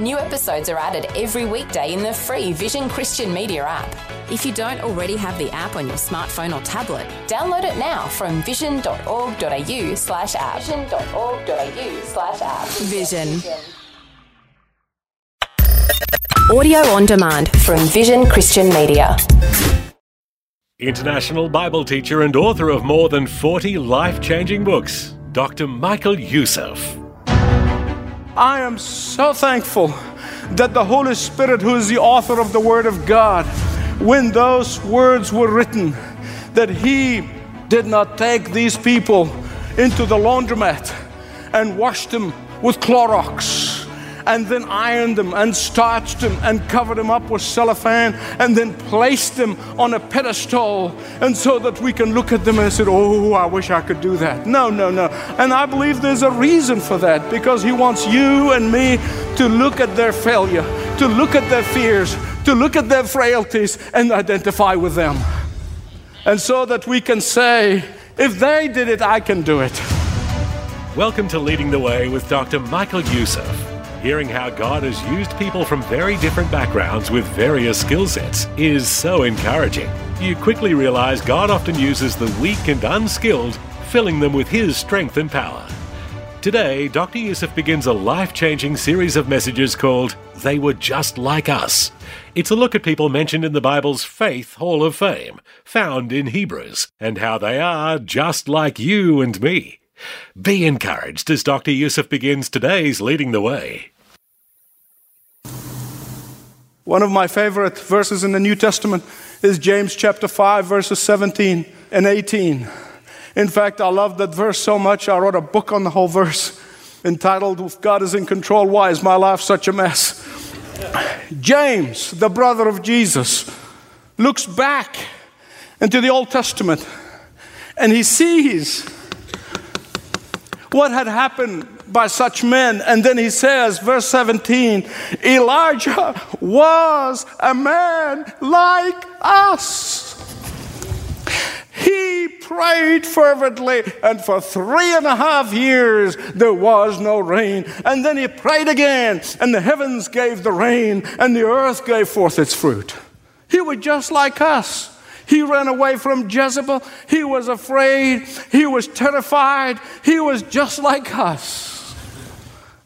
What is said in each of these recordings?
New episodes are added every weekday in the free Vision Christian Media app. If you don't already have the app on your smartphone or tablet, download it now from vision.org.au slash app. Vision.org.au slash app. Vision. Audio on demand from Vision Christian Media. International Bible teacher and author of more than 40 life changing books, Dr. Michael Youssef. I am so thankful that the Holy Spirit, who is the author of the Word of God, when those words were written, that He did not take these people into the laundromat and wash them with Clorox and then ironed them and starched them and covered them up with cellophane and then placed them on a pedestal and so that we can look at them and say, Oh, I wish I could do that. No, no, no. And I believe there's a reason for that because He wants you and me to look at their failure, to look at their fears, to look at their frailties and identify with them. And so that we can say, if they did it, I can do it. Welcome to Leading the Way with Dr. Michael Youssef. Hearing how God has used people from very different backgrounds with various skill sets is so encouraging. You quickly realize God often uses the weak and unskilled, filling them with His strength and power. Today, Dr. Youssef begins a life changing series of messages called They Were Just Like Us. It's a look at people mentioned in the Bible's Faith Hall of Fame, found in Hebrews, and how they are just like you and me. Be encouraged as Dr. Youssef begins today's Leading the Way. One of my favorite verses in the New Testament is James chapter 5, verses 17 and 18. In fact, I love that verse so much, I wrote a book on the whole verse entitled, If God is in Control, Why is My Life Such a Mess? James, the brother of Jesus, looks back into the Old Testament and he sees what had happened by such men. And then he says, verse 17, Elijah was a man like us. He prayed fervently, and for three and a half years there was no rain. And then he prayed again, and the heavens gave the rain, and the earth gave forth its fruit. He was just like us. He ran away from Jezebel. He was afraid. He was terrified. He was just like us.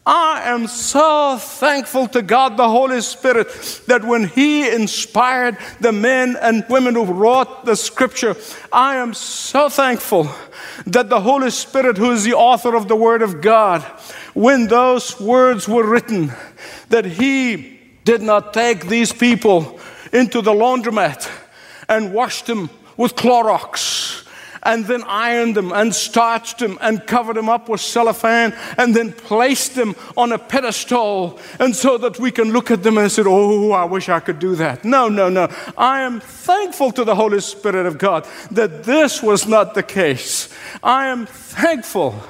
I am so thankful to God the Holy Spirit that when He inspired the men and women who wrote the scripture, I am so thankful that the Holy Spirit, who is the author of the Word of God, when those words were written, that He did not take these people into the laundromat and washed them with Clorox and then ironed them and starched them and covered them up with cellophane and then placed them on a pedestal and so that we can look at them and say, Oh, I wish I could do that. No, no, no. I am thankful to the Holy Spirit of God that this was not the case. I am thankful.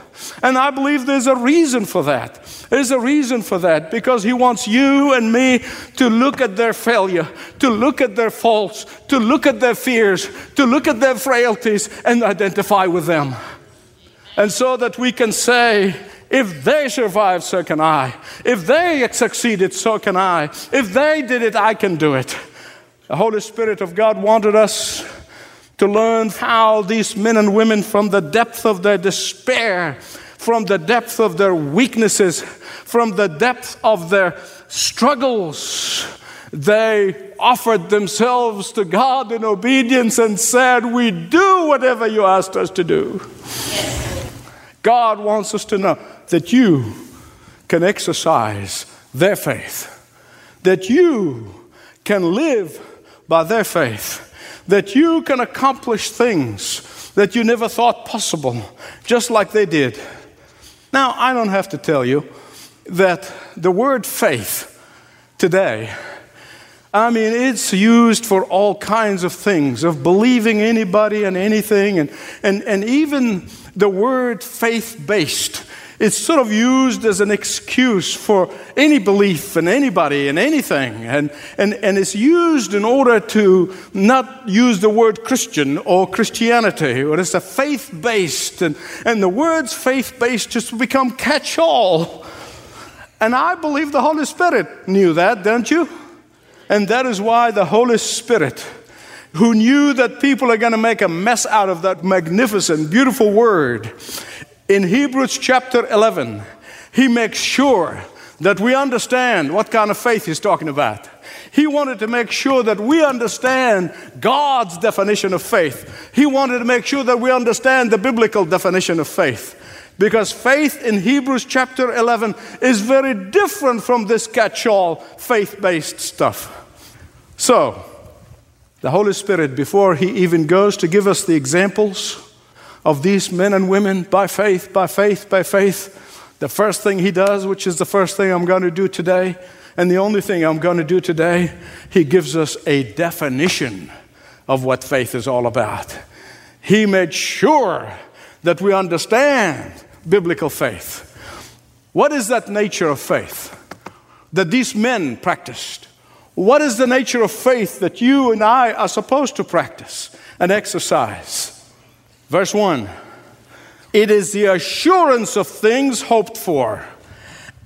And I believe there's a reason for that. There's a reason for that because He wants you and me to look at their failure, to look at their faults, to look at their fears, to look at their frailties and identify with them. And so that we can say, if they survived, so can I. If they succeeded, so can I. If they did it, I can do it. The Holy Spirit of God wanted us to learn how these men and women, from the depth of their despair, from the depth of their weaknesses, from the depth of their struggles, they offered themselves to God in obedience and said, We do whatever you asked us to do. God wants us to know that you can exercise their faith, that you can live by their faith that you can accomplish things that you never thought possible, just like they did. Now, I don't have to tell you that the word faith today, I mean, it's used for all kinds of things, of believing anybody and anything, and, and, and even the word faith based. It's sort of used as an excuse for any belief in anybody and anything. And, and, and it's used in order to not use the word Christian or Christianity, or it's a faith based. And, and the words faith based just become catch all. And I believe the Holy Spirit knew that, don't you? And that is why the Holy Spirit, who knew that people are going to make a mess out of that magnificent, beautiful word, in Hebrews chapter 11, he makes sure that we understand what kind of faith he's talking about. He wanted to make sure that we understand God's definition of faith. He wanted to make sure that we understand the biblical definition of faith. Because faith in Hebrews chapter 11 is very different from this catch all faith based stuff. So, the Holy Spirit, before He even goes to give us the examples of these men and women by faith, by faith, by faith, the first thing He does, which is the first thing I'm going to do today, and the only thing I'm going to do today, He gives us a definition of what faith is all about. He made sure that we understand biblical faith. What is that nature of faith that these men practiced? What is the nature of faith that you and I are supposed to practice and exercise? Verse 1 It is the assurance of things hoped for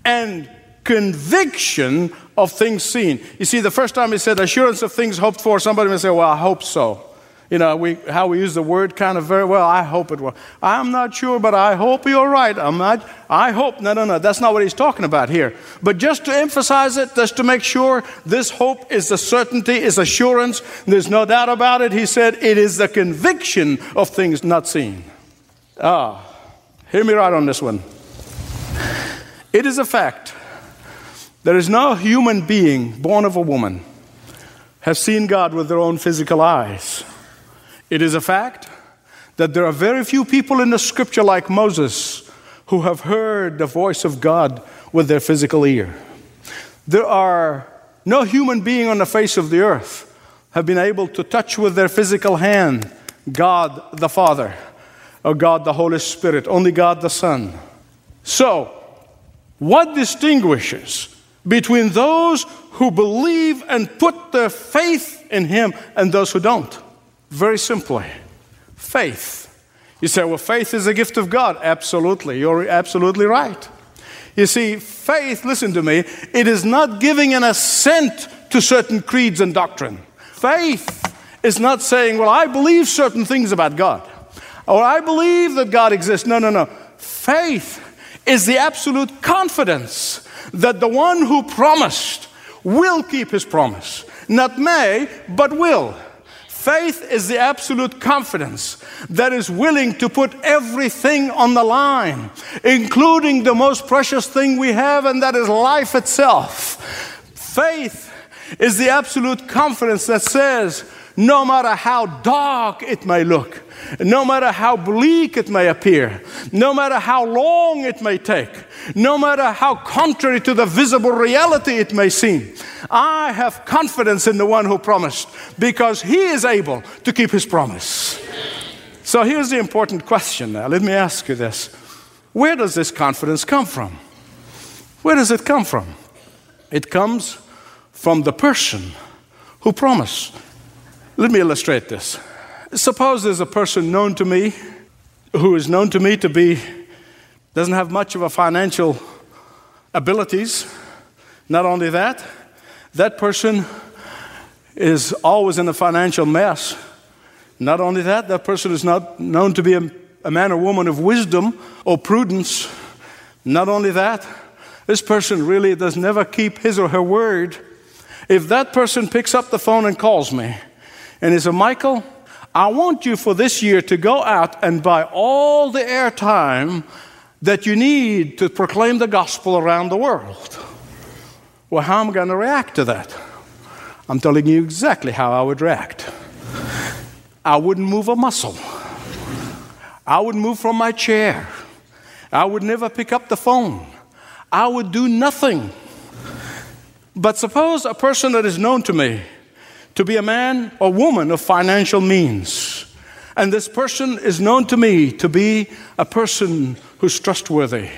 and conviction of things seen. You see, the first time he said assurance of things hoped for, somebody may say, Well, I hope so you know, we, how we use the word kind of very well. I hope it will. I'm not sure, but I hope you're right. I'm not, I hope. No, no, no. That's not what he's talking about here. But just to emphasize it, just to make sure this hope is a certainty, is assurance. There's no doubt about it. He said it is the conviction of things not seen. Ah, hear me right on this one. It is a fact. There is no human being born of a woman has seen God with their own physical eyes. It is a fact that there are very few people in the scripture like Moses who have heard the voice of God with their physical ear. There are no human being on the face of the earth have been able to touch with their physical hand God the Father or God the Holy Spirit, only God the Son. So, what distinguishes between those who believe and put their faith in Him and those who don't? Very simply, faith. You say, well, faith is a gift of God. Absolutely. You're absolutely right. You see, faith, listen to me, it is not giving an assent to certain creeds and doctrine. Faith is not saying, well, I believe certain things about God, or I believe that God exists. No, no, no. Faith is the absolute confidence that the one who promised will keep his promise. Not may, but will. Faith is the absolute confidence that is willing to put everything on the line, including the most precious thing we have, and that is life itself. Faith is the absolute confidence that says, no matter how dark it may look, no matter how bleak it may appear, no matter how long it may take, no matter how contrary to the visible reality it may seem, I have confidence in the one who promised because he is able to keep his promise. So here's the important question now. Let me ask you this Where does this confidence come from? Where does it come from? It comes from the person who promised. Let me illustrate this. Suppose there's a person known to me who is known to me to be, doesn't have much of a financial abilities. Not only that, that person is always in a financial mess. Not only that, that person is not known to be a, a man or woman of wisdom or prudence. Not only that, this person really does never keep his or her word. If that person picks up the phone and calls me, and he said, Michael, I want you for this year to go out and buy all the airtime that you need to proclaim the gospel around the world. Well, how am I going to react to that? I'm telling you exactly how I would react. I wouldn't move a muscle. I would move from my chair. I would never pick up the phone. I would do nothing. But suppose a person that is known to me to be a man or woman of financial means, and this person is known to me to be a person who's trustworthy,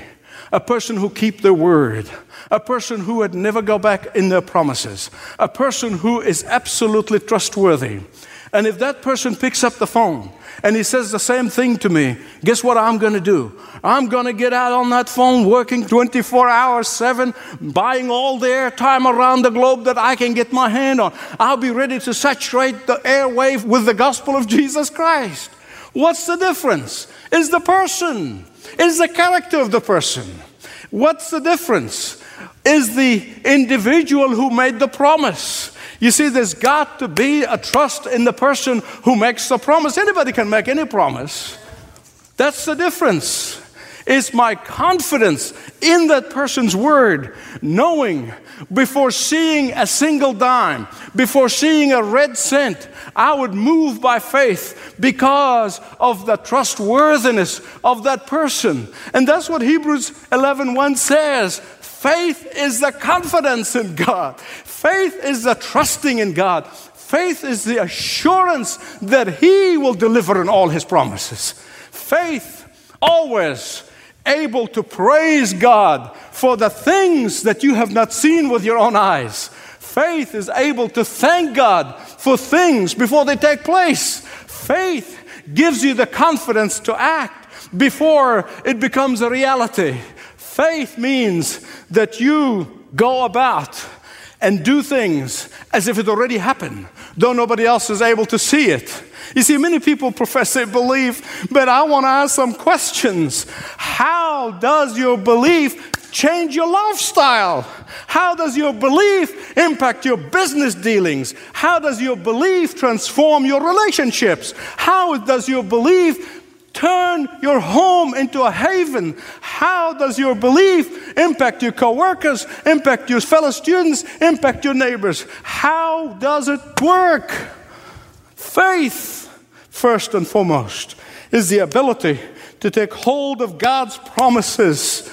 a person who keep their word, a person who would never go back in their promises, a person who is absolutely trustworthy. And if that person picks up the phone and he says the same thing to me, guess what I'm going to do? I'm going to get out on that phone working 24 hours, 7, buying all the airtime around the globe that I can get my hand on. I'll be ready to saturate the airwave with the gospel of Jesus Christ. What's the difference? Is the person, is the character of the person. What's the difference? Is the individual who made the promise. You see, there's got to be a trust in the person who makes the promise. Anybody can make any promise. That's the difference. It's my confidence in that person's word, knowing before seeing a single dime, before seeing a red cent, I would move by faith because of the trustworthiness of that person. And that's what Hebrews 11:1 says. Faith is the confidence in God. Faith is the trusting in God. Faith is the assurance that He will deliver in all His promises. Faith always able to praise God for the things that you have not seen with your own eyes. Faith is able to thank God for things before they take place. Faith gives you the confidence to act before it becomes a reality. Faith means that you go about and do things as if it already happened, though nobody else is able to see it. You see, many people profess they believe, but I want to ask some questions. How does your belief change your lifestyle? How does your belief impact your business dealings? How does your belief transform your relationships? How does your belief turn your home into a haven? How does your belief impact your coworkers, impact your fellow students, impact your neighbors? How does it work? Faith, first and foremost, is the ability to take hold of God's promises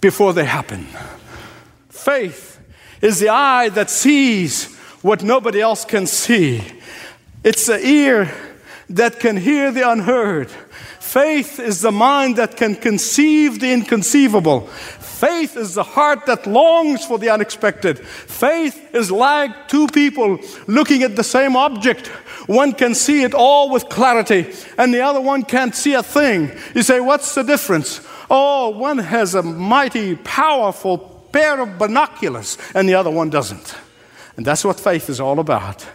before they happen. Faith is the eye that sees what nobody else can see. It's the ear that can hear the unheard. Faith is the mind that can conceive the inconceivable. Faith is the heart that longs for the unexpected. Faith is like two people looking at the same object. One can see it all with clarity, and the other one can't see a thing. You say, What's the difference? Oh, one has a mighty, powerful pair of binoculars, and the other one doesn't. And that's what faith is all about.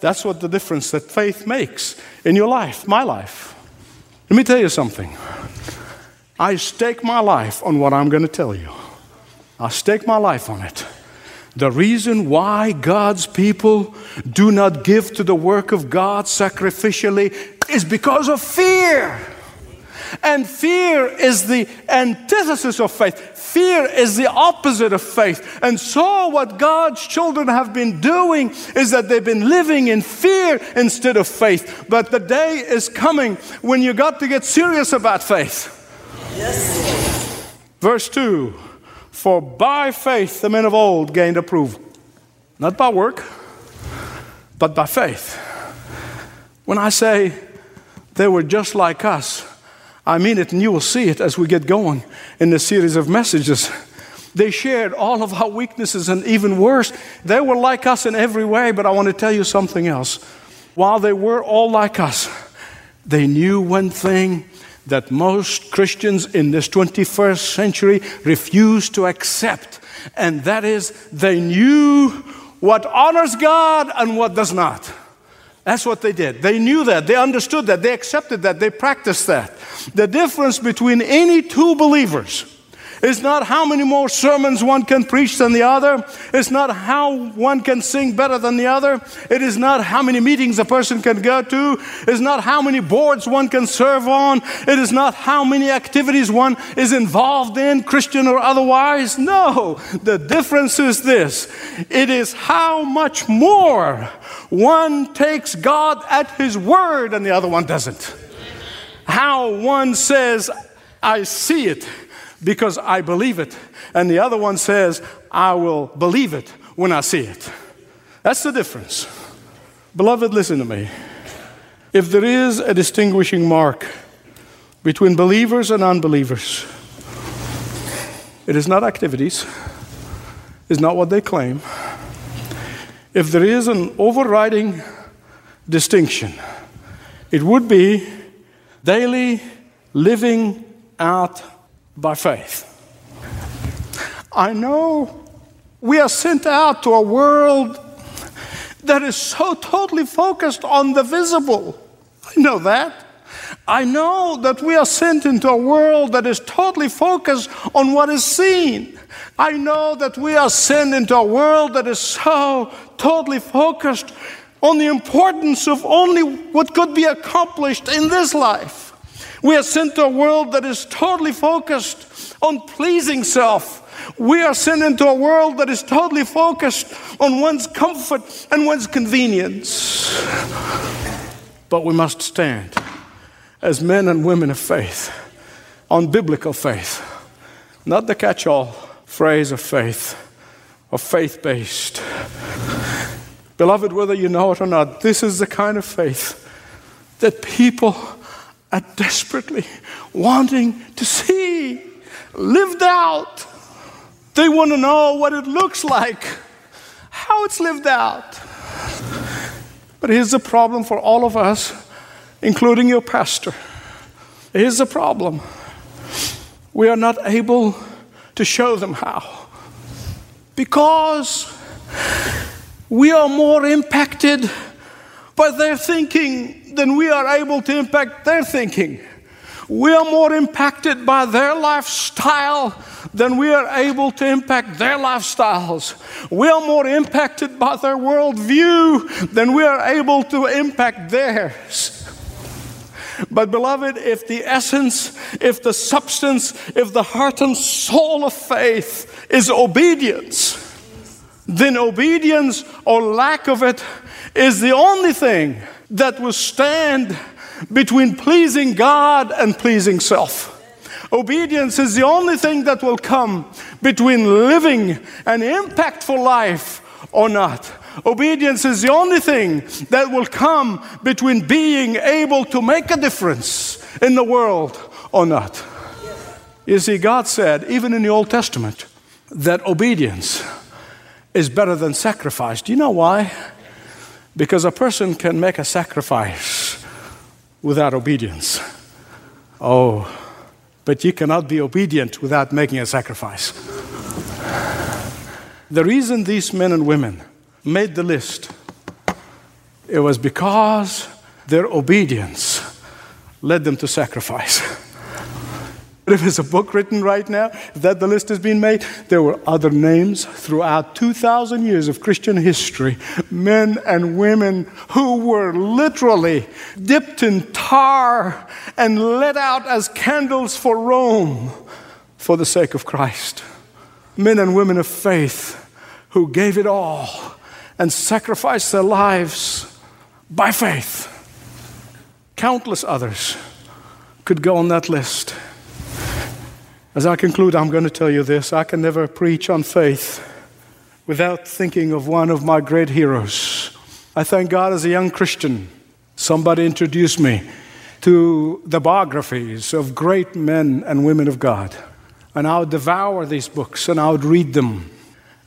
That's what the difference that faith makes in your life, my life. Let me tell you something. I stake my life on what I'm going to tell you. I stake my life on it. The reason why God's people do not give to the work of God sacrificially is because of fear. And fear is the antithesis of faith. Fear is the opposite of faith. And so, what God's children have been doing is that they've been living in fear instead of faith. But the day is coming when you got to get serious about faith. Yes. Verse 2 For by faith the men of old gained approval, not by work, but by faith. When I say they were just like us, I mean it, and you will see it as we get going in this series of messages. They shared all of our weaknesses, and even worse, they were like us in every way. But I want to tell you something else. While they were all like us, they knew one thing that most Christians in this 21st century refuse to accept, and that is they knew what honors God and what does not. That's what they did. They knew that. They understood that. They accepted that. They practiced that. The difference between any two believers is not how many more sermons one can preach than the other. It's not how one can sing better than the other. It is not how many meetings a person can go to. It's not how many boards one can serve on. It is not how many activities one is involved in, Christian or otherwise. No, the difference is this it is how much more one takes God at His word and the other one doesn't. How one says, I see it because I believe it. And the other one says, I will believe it when I see it. That's the difference. Beloved, listen to me. If there is a distinguishing mark between believers and unbelievers, it is not activities, it's not what they claim. If there is an overriding distinction, it would be daily living out by faith. I know we are sent out to a world that is so totally focused on the visible. I know that. I know that we are sent into a world that is totally focused on what is seen. I know that we are sent into a world that is so totally focused on the importance of only what could be accomplished in this life. We are sent to a world that is totally focused on pleasing self. We are sent into a world that is totally focused on one's comfort and one's convenience. But we must stand as men and women of faith on biblical faith, not the catch all phrase of faith, of faith based. Beloved, whether you know it or not, this is the kind of faith that people are desperately wanting to see lived out. They want to know what it looks like, how it's lived out. But here's the problem for all of us, including your pastor. Here's the problem we are not able to show them how. Because we are more impacted by their thinking than we are able to impact their thinking. We are more impacted by their lifestyle than we are able to impact their lifestyles. We are more impacted by their worldview than we are able to impact theirs. But, beloved, if the essence, if the substance, if the heart and soul of faith is obedience, then obedience or lack of it is the only thing that will stand between pleasing God and pleasing self. Obedience is the only thing that will come between living an impactful life or not. Obedience is the only thing that will come between being able to make a difference in the world or not. You see, God said, even in the Old Testament, that obedience is better than sacrifice. Do you know why? Because a person can make a sacrifice without obedience. Oh, but you cannot be obedient without making a sacrifice. The reason these men and women made the list, it was because their obedience led them to sacrifice. If there's a book written right now, that the list has been made, there were other names throughout 2,000 years of Christian history, men and women who were literally dipped in tar and let out as candles for Rome for the sake of Christ. Men and women of faith who gave it all and sacrificed their lives by faith. Countless others could go on that list. As I conclude, I'm going to tell you this I can never preach on faith without thinking of one of my great heroes. I thank God as a young Christian, somebody introduced me to the biographies of great men and women of God. And I would devour these books and I would read them.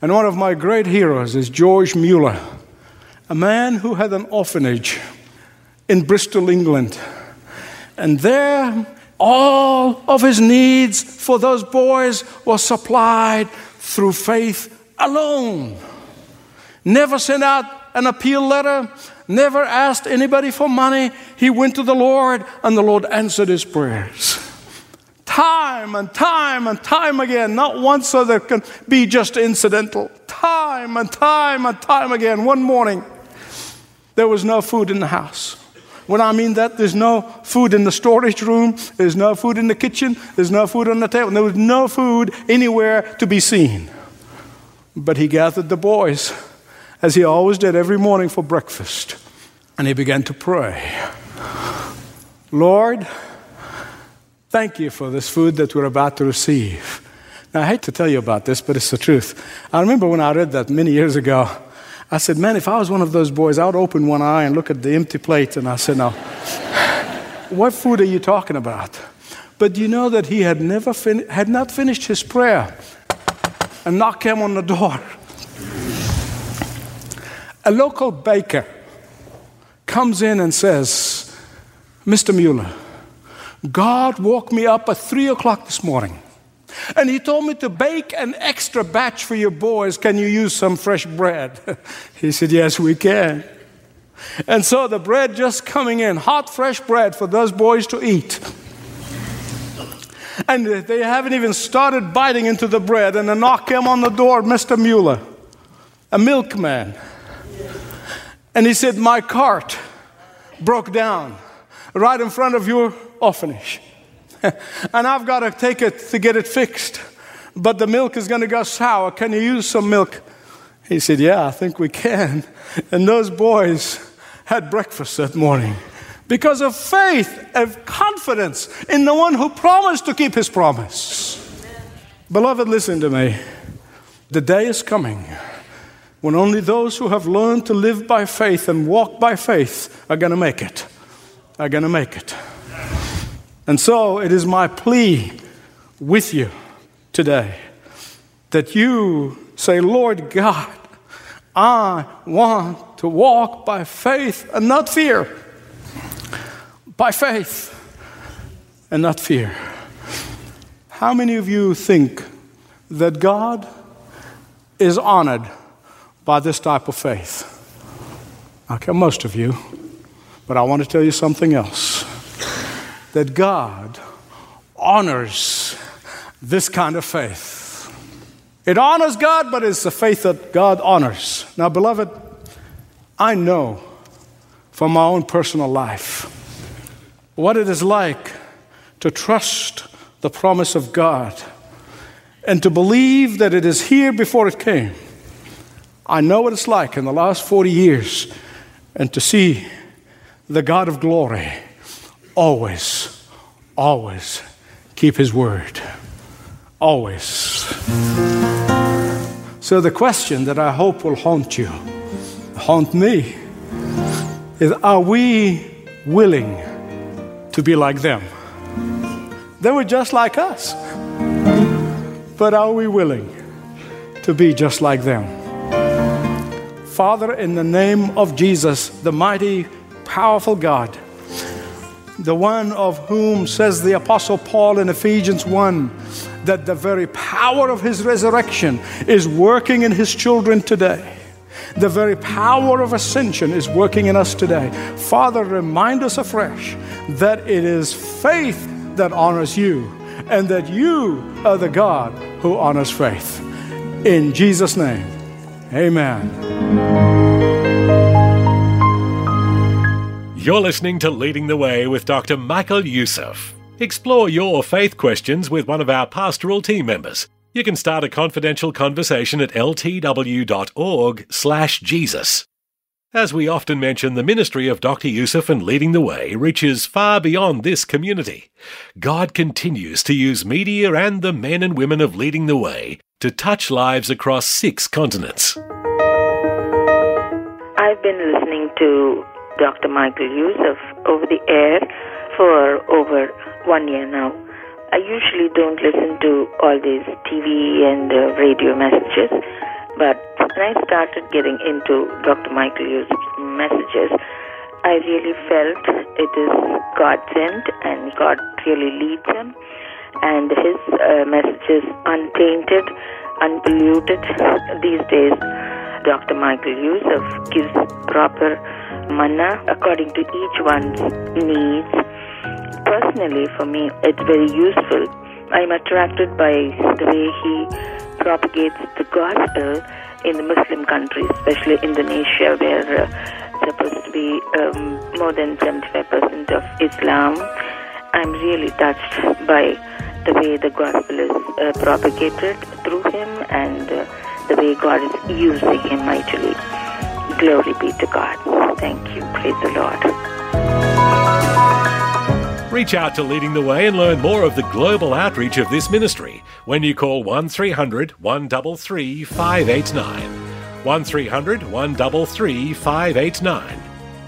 And one of my great heroes is George Mueller, a man who had an orphanage in Bristol, England. And there all of his needs for those boys was supplied through faith alone. Never sent out an appeal letter, never asked anybody for money. He went to the Lord, and the Lord answered his prayers. Time and time and time again, not once so there can be just incidental. Time and time and time again. One morning, there was no food in the house. When I mean that, there's no food in the storage room, there's no food in the kitchen, there's no food on the table, there was no food anywhere to be seen. But he gathered the boys, as he always did every morning for breakfast, and he began to pray Lord, thank you for this food that we're about to receive. Now, I hate to tell you about this, but it's the truth. I remember when I read that many years ago, I said, Man, if I was one of those boys, I would open one eye and look at the empty plate. And I said, Now, what food are you talking about? But you know that he had, never fin- had not finished his prayer and knock came on the door. A local baker comes in and says, Mr. Mueller, God woke me up at three o'clock this morning. And he told me to bake an extra batch for your boys. Can you use some fresh bread? he said, Yes, we can. And so the bread just coming in, hot, fresh bread for those boys to eat. And they haven't even started biting into the bread, and a knock came on the door, Mr. Mueller, a milkman. And he said, My cart broke down right in front of your orphanage. and I've got to take it to get it fixed. But the milk is going to go sour. Can you use some milk? He said, Yeah, I think we can. And those boys had breakfast that morning because of faith, of confidence in the one who promised to keep his promise. Beloved, listen to me. The day is coming when only those who have learned to live by faith and walk by faith are going to make it. Are going to make it. And so it is my plea with you today that you say, Lord God, I want to walk by faith and not fear. By faith and not fear. How many of you think that God is honored by this type of faith? Okay, most of you. But I want to tell you something else that God honors this kind of faith. It honors God, but it's the faith that God honors. Now, beloved, I know from my own personal life what it is like to trust the promise of God and to believe that it is here before it came. I know what it's like in the last 40 years and to see the God of glory always, always keep his word. Always. So, the question that I hope will haunt you, haunt me, is are we willing to be like them? They were just like us. But are we willing to be just like them? Father, in the name of Jesus, the mighty, powerful God, the one of whom says the Apostle Paul in Ephesians 1 that the very power of his resurrection is working in his children today. The very power of ascension is working in us today. Father, remind us afresh that it is faith that honors you and that you are the God who honors faith. In Jesus' name, amen. You're listening to Leading the Way with Dr. Michael Youssef. Explore your faith questions with one of our pastoral team members. You can start a confidential conversation at ltw.org/jesus. As we often mention, the ministry of Dr. Youssef and Leading the Way reaches far beyond this community. God continues to use media and the men and women of Leading the Way to touch lives across six continents. I've been listening to Dr. Michael Youssef over the air for over one year now. I usually don't listen to all these TV and uh, radio messages, but when I started getting into Dr. Michael Youssef's messages, I really felt it is God sent and God really leads him. And his uh, messages untainted, unpolluted. These days, Dr. Michael Youssef gives proper manna according to each one's needs. Personally, for me, it's very useful. I'm attracted by the way he propagates the gospel in the Muslim countries, especially Indonesia, where uh, supposed to be um, more than 75% of Islam. I'm really touched by the way the gospel is uh, propagated through him and uh, the way God is using him mightily. Glory be to God. Thank you. Praise the Lord. Reach out to Leading the Way and learn more of the global outreach of this ministry when you call 1300 133 589. 1300 133 589.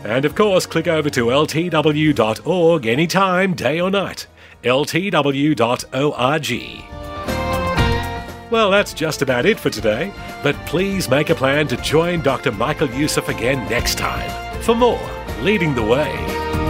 And of course, click over to ltw.org anytime, day or night. ltw.org. Well, that's just about it for today, but please make a plan to join Dr. Michael Youssef again next time for more Leading the Way.